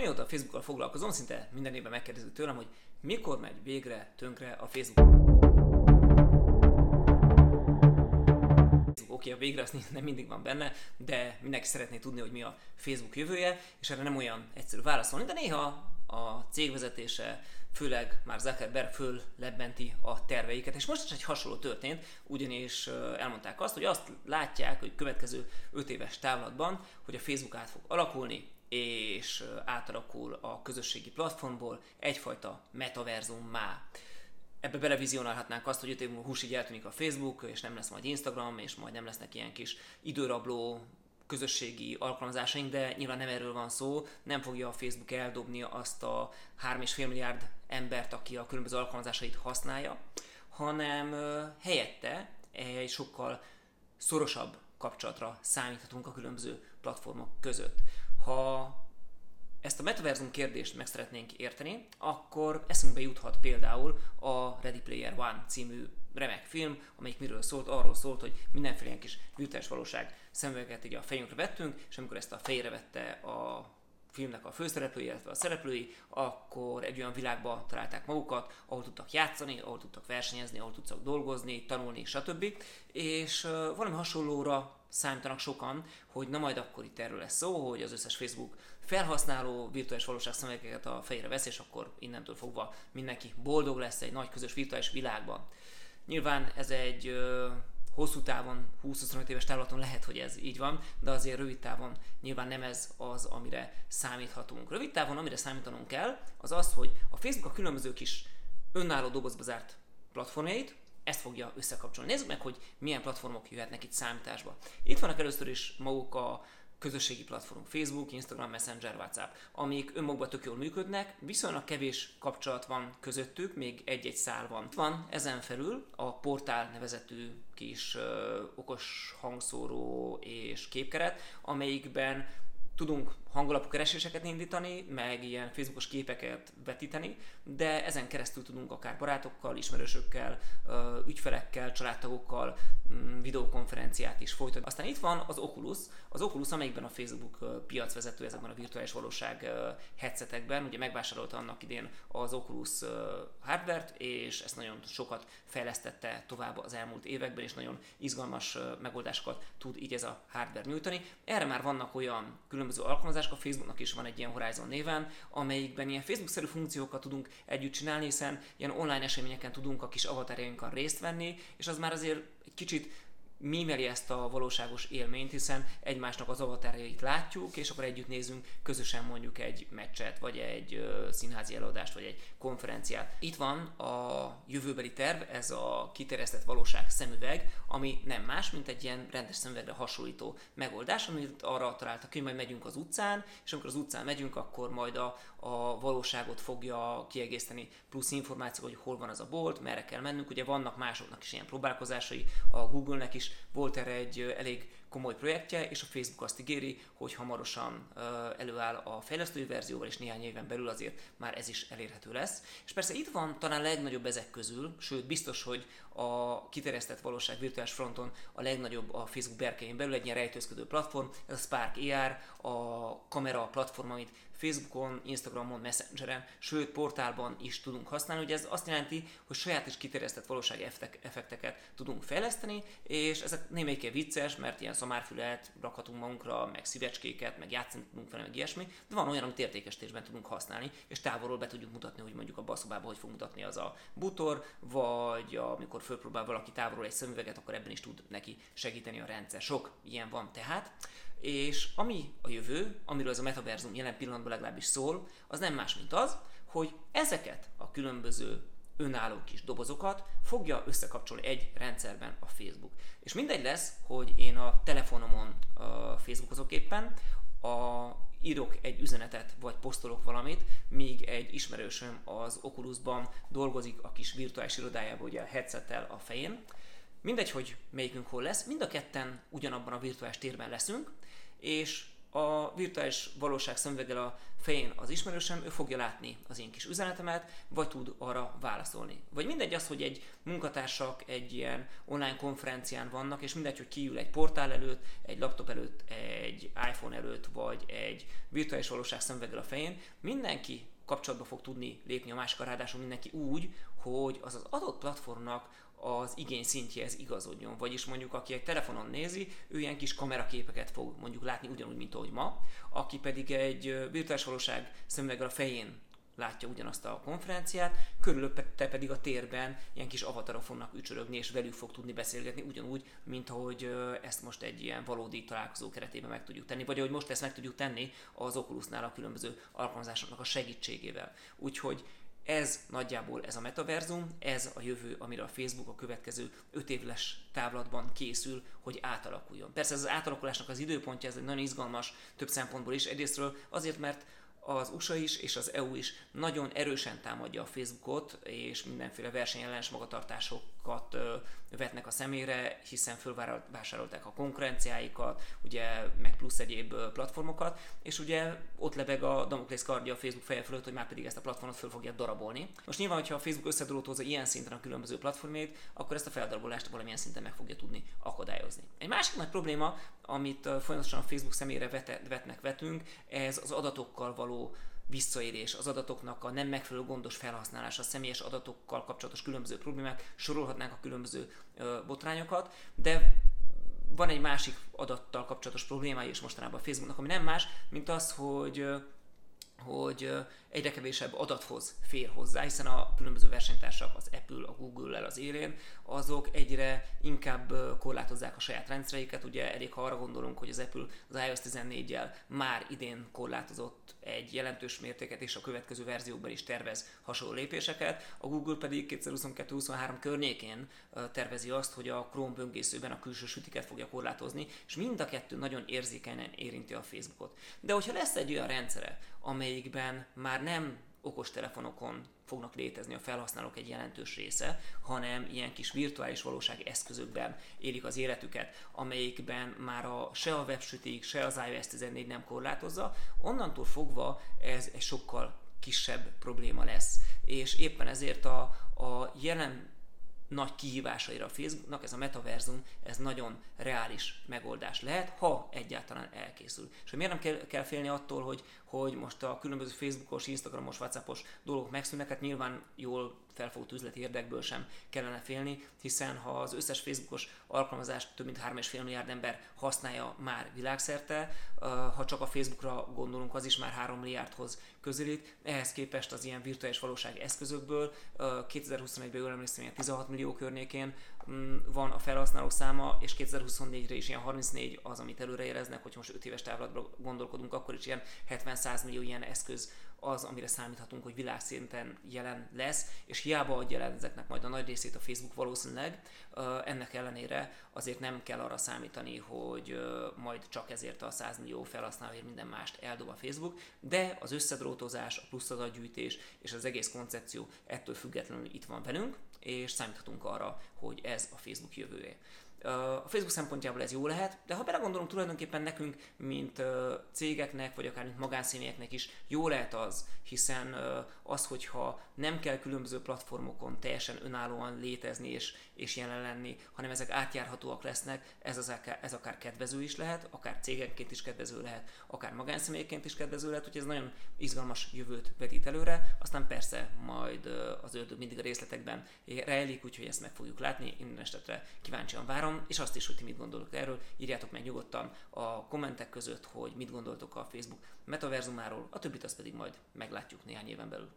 Amióta a Facebookkal foglalkozom, szinte minden évben megkérdezik tőlem, hogy mikor megy végre tönkre a Facebook. Oké, a végre az nem mindig van benne, de mindenki szeretné tudni, hogy mi a Facebook jövője, és erre nem olyan egyszerű válaszolni, de néha a cégvezetése, főleg már Zuckerberg föl lebbenti a terveiket. És most is egy hasonló történt, ugyanis elmondták azt, hogy azt látják, hogy következő 5 éves távlatban, hogy a Facebook át fog alakulni, és átalakul a közösségi platformból egyfajta metaverzummá. Ebbe belevizionálhatnánk azt, hogy 5 év múlva húsig eltűnik a Facebook, és nem lesz majd Instagram, és majd nem lesznek ilyen kis időrabló közösségi alkalmazásaink, de nyilván nem erről van szó, nem fogja a Facebook eldobni azt a 3,5 milliárd embert, aki a különböző alkalmazásait használja, hanem helyette egy sokkal szorosabb kapcsolatra számíthatunk a különböző platformok között. Ha ezt a metaverzum kérdést meg szeretnénk érteni, akkor eszünkbe juthat például a Ready Player One című remek film, amelyik miről szólt, arról szólt, hogy mindenféle ilyen kis virtuális valóság szemüveget így a fejünkre vettünk, és amikor ezt a fejre vette a filmnek a főszereplői, illetve a szereplői, akkor egy olyan világba találták magukat, ahol tudtak játszani, ahol tudtak versenyezni, ahol tudtak dolgozni, tanulni, stb. És valami hasonlóra számítanak sokan, hogy na majd akkor itt erről lesz szó, hogy az összes Facebook felhasználó virtuális valóság szemüvegeket a fejére vesz, és akkor innentől fogva mindenki boldog lesz egy nagy közös virtuális világban. Nyilván ez egy hosszú távon, 20-25 éves távlaton lehet, hogy ez így van, de azért rövid távon nyilván nem ez az, amire számíthatunk. Rövid távon, amire számítanunk kell, az az, hogy a Facebook a különböző kis önálló dobozba zárt platformjait, ezt fogja összekapcsolni. Nézzük meg, hogy milyen platformok jöhetnek itt számításba. Itt vannak először is maguk a közösségi platformok, Facebook, Instagram, Messenger, WhatsApp, amik önmagukban tök jól működnek, viszonylag kevés kapcsolat van közöttük, még egy-egy szál van. Van ezen felül a portál nevezetű kis ö, okos hangszóró és képkeret, amelyikben tudunk hangalapú kereséseket indítani, meg ilyen Facebookos képeket vetíteni, de ezen keresztül tudunk akár barátokkal, ismerősökkel, ügyfelekkel, családtagokkal mm, videokonferenciát is folytatni. Aztán itt van az Oculus, az Oculus, amelyikben a Facebook piacvezető ezekben a virtuális valóság headsetekben, ugye megvásárolta annak idén az Oculus hardware és ezt nagyon sokat fejlesztette tovább az elmúlt években, és nagyon izgalmas megoldásokat tud így ez a hardware nyújtani. Erre már vannak olyan különböző alkalmazások, alkalmazások, a Facebooknak is van egy ilyen Horizon néven, amelyikben ilyen Facebook-szerű funkciókat tudunk együtt csinálni, hiszen ilyen online eseményeken tudunk a kis avatarjainkon részt venni, és az már azért egy kicsit mímeli ezt a valóságos élményt, hiszen egymásnak az avatarjait látjuk, és akkor együtt nézünk közösen mondjuk egy meccset, vagy egy színházi előadást, vagy egy konferenciát. Itt van a jövőbeli terv, ez a kiterjesztett valóság szemüveg, ami nem más, mint egy ilyen rendes szemüvegre hasonlító megoldás, amit arra találtak, hogy majd megyünk az utcán, és amikor az utcán megyünk, akkor majd a, a valóságot fogja kiegészíteni plusz információ, hogy hol van az a bolt, merre kell mennünk. Ugye vannak másoknak is ilyen próbálkozásai, a Google-nek is volt erre egy elég komoly projektje, és a Facebook azt ígéri, hogy hamarosan előáll a fejlesztői verzióval, és néhány éven belül azért már ez is elérhető lesz. És persze itt van talán a legnagyobb ezek közül, sőt biztos, hogy a kiterjesztett valóság virtuális fronton a legnagyobb a Facebook berkein belül, egy ilyen rejtőzködő platform, ez a Spark AR, a kamera platform, amit Facebookon, Instagramon, Messengeren, sőt portálban is tudunk használni. Ugye ez azt jelenti, hogy saját is kiterjesztett valósági effekteket tudunk fejleszteni, és ezek némelyike vicces, mert ilyen szamárfület rakhatunk magunkra, meg szívecskéket, meg játszani tudunk vele, meg ilyesmi, de van olyan, amit értékesítésben tudunk használni, és távolról be tudjuk mutatni, hogy mondjuk a baszobába hogy fog mutatni az a butor, vagy amikor fölpróbál valaki távolról egy szemüveget, akkor ebben is tud neki segíteni a rendszer. Sok ilyen van tehát. És ami a jövő, amiről ez a metaverzum jelen pillanatban legalábbis szól, az nem más, mint az, hogy ezeket a különböző önálló kis dobozokat fogja összekapcsolni egy rendszerben a Facebook. És mindegy lesz, hogy én a telefonomon a Facebookozok éppen, a, írok egy üzenetet, vagy posztolok valamit, míg egy ismerősöm az Oculusban dolgozik a kis virtuális irodájában, ugye a headsettel a fején. Mindegy, hogy melyikünk hol lesz, mind a ketten ugyanabban a virtuális térben leszünk, és a virtuális valóság szemüveggel a fején az ismerősöm, ő fogja látni az én kis üzenetemet, vagy tud arra válaszolni. Vagy mindegy az, hogy egy munkatársak egy ilyen online konferencián vannak, és mindegy, hogy kiül egy portál előtt, egy laptop előtt, egy iPhone előtt, vagy egy virtuális valóság szemüveggel a fején, mindenki kapcsolatba fog tudni lépni a másikkal, ráadásul mindenki úgy, hogy az az adott platformnak az igény szintjehez igazodjon. Vagyis mondjuk, aki egy telefonon nézi, ő ilyen kis kameraképeket fog mondjuk látni ugyanúgy, mint ahogy ma, aki pedig egy virtuális valóság szemüveggel a fején látja ugyanazt a konferenciát, körülötte pedig a térben ilyen kis avatarok fognak ücsörögni, és velük fog tudni beszélgetni, ugyanúgy, mint ahogy ezt most egy ilyen valódi találkozó keretében meg tudjuk tenni, vagy ahogy most ezt meg tudjuk tenni az Oculusnál a különböző alkalmazásoknak a segítségével. Úgyhogy ez nagyjából ez a metaverzum, ez a jövő, amire a Facebook a következő 5 éves távlatban készül, hogy átalakuljon. Persze ez az átalakulásnak az időpontja, ez egy nagyon izgalmas több szempontból is. Egyrésztről azért, mert az USA is és az EU is nagyon erősen támadja a Facebookot, és mindenféle versenyellenes magatartásokat vetnek a szemére, hiszen fölvásárolták a konkurenciáikat, ugye, plusz egyéb platformokat, és ugye ott lebeg a Damoklész kardja a Facebook feje fölött, hogy már pedig ezt a platformot föl fogja darabolni. Most nyilván, hogyha a Facebook összedolótozza ilyen szinten a különböző platformét, akkor ezt a feldarabolást valamilyen szinten meg fogja tudni akadályozni. Egy másik nagy probléma, amit folyamatosan a Facebook szemére vetnek, vetünk, ez az adatokkal való visszaérés, az adatoknak a nem megfelelő gondos felhasználása, a személyes adatokkal kapcsolatos különböző problémák, sorolhatnánk a különböző ö, botrányokat, de van egy másik adattal kapcsolatos problémája is mostanában a Facebooknak, ami nem más, mint az, hogy hogy egyre kevésebb adathoz fér hozzá, hiszen a különböző versenytársak, az Apple, a Google-el az élén, azok egyre inkább korlátozzák a saját rendszereiket. Ugye elég, ha arra gondolunk, hogy az Apple az iOS 14-jel már idén korlátozott egy jelentős mértéket, és a következő verziókban is tervez hasonló lépéseket. A Google pedig 2022-23 környékén tervezi azt, hogy a Chrome böngészőben a külső sütiket fogja korlátozni, és mind a kettő nagyon érzékenyen érinti a Facebookot. De hogyha lesz egy olyan rendszere, amelyikben már nem okostelefonokon fognak létezni a felhasználók egy jelentős része, hanem ilyen kis virtuális valóság eszközökben élik az életüket, amelyikben már a, se a websütik, se az iOS 14 nem korlátozza, onnantól fogva ez egy sokkal kisebb probléma lesz. És éppen ezért a, a jelen nagy kihívásaira a Facebooknak, ez a metaverzum, ez nagyon reális megoldás lehet, ha egyáltalán elkészül. És hogy miért nem kell, kell félni attól, hogy, hogy most a különböző Facebookos, Instagramos, Whatsappos dolgok megszűnnek, hát nyilván jól felfogott üzleti érdekből sem kellene félni, hiszen ha az összes Facebookos alkalmazást több mint 3,5 milliárd ember használja már világszerte, ha csak a Facebookra gondolunk, az is már 3 milliárdhoz közelít. Ehhez képest az ilyen virtuális valóság eszközökből 2021-ben jól emlékszem, 16 millió környékén van a felhasználók száma, és 2024-re is ilyen 34 az, amit előrejeleznek, hogy most 5 éves távlatban gondolkodunk, akkor is ilyen 70-100 millió ilyen eszköz az, amire számíthatunk, hogy világszinten jelen lesz, és hiába adja jelen ezeknek majd a nagy részét a Facebook valószínűleg, ennek ellenére azért nem kell arra számítani, hogy majd csak ezért a 100 millió felhasználóért minden mást eldob a Facebook, de az összedrótozás, a plusz adatgyűjtés és az egész koncepció ettől függetlenül itt van velünk, és számíthatunk arra, hogy ez a Facebook jövője. A Facebook szempontjából ez jó lehet, de ha belegondolunk, tulajdonképpen nekünk, mint cégeknek, vagy akár mint magánszemélyeknek is jó lehet az, hiszen az, hogyha nem kell különböző platformokon teljesen önállóan létezni és, és jelen lenni, hanem ezek átjárhatóak lesznek, ez, az akár, ez akár kedvező is lehet, akár cégenként is kedvező lehet, akár magánszemélyként is kedvező lehet, hogy ez nagyon izgalmas jövőt vetít előre, aztán persze majd az ördög mindig a részletekben rejlik, úgyhogy ezt meg fogjuk látni, minden esetre kíváncsian várom, és azt is, hogy ti mit gondoltok erről, írjátok meg nyugodtan a kommentek között, hogy mit gondoltok a Facebook metaverzumáról, a többit azt pedig majd meglátjuk néhány éven belül.